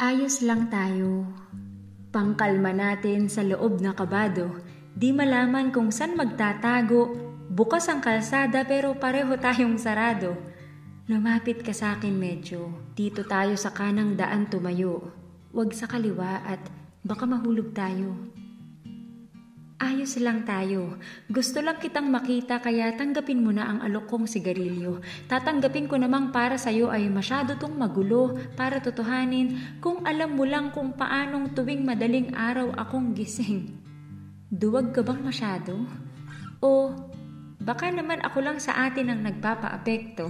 Ayos lang tayo. Pangkalma natin sa loob na kabado. Di malaman kung saan magtatago. Bukas ang kalsada pero pareho tayong sarado. Lumapit ka sa akin medyo. Dito tayo sa kanang daan tumayo. Huwag sa kaliwa at baka mahulog tayo. Ayos lang tayo. Gusto lang kitang makita kaya tanggapin mo na ang alok kong sigarilyo. Tatanggapin ko namang para sa'yo ay masyado tong magulo para totohanin kung alam mo lang kung paanong tuwing madaling araw akong gising. Duwag ka bang masyado? O baka naman ako lang sa atin ang nagpapaapekto.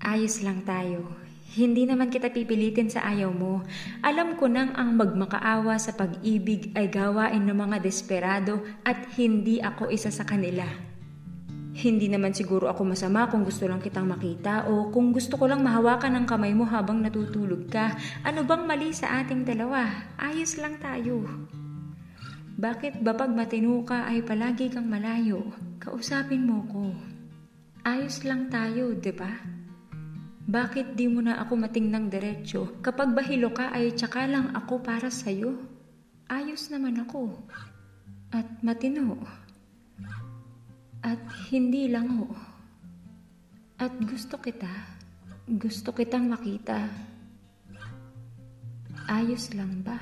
Ayos lang tayo. Hindi naman kita pipilitin sa ayaw mo. Alam ko nang ang magmakaawa sa pag-ibig ay gawain ng mga desperado at hindi ako isa sa kanila. Hindi naman siguro ako masama kung gusto lang kitang makita o kung gusto ko lang mahawakan ang kamay mo habang natutulog ka. Ano bang mali sa ating dalawa? Ayos lang tayo. Bakit ba pag matino ka ay palagi kang malayo? Kausapin mo ko. Ayos lang tayo, di ba? Bakit di mo na ako matingnang diretsyo? Kapag bahilo ka ay tsaka lang ako para sa'yo. Ayos naman ako. At matino. At hindi lang ho. At gusto kita. Gusto kitang makita. Ayos lang ba?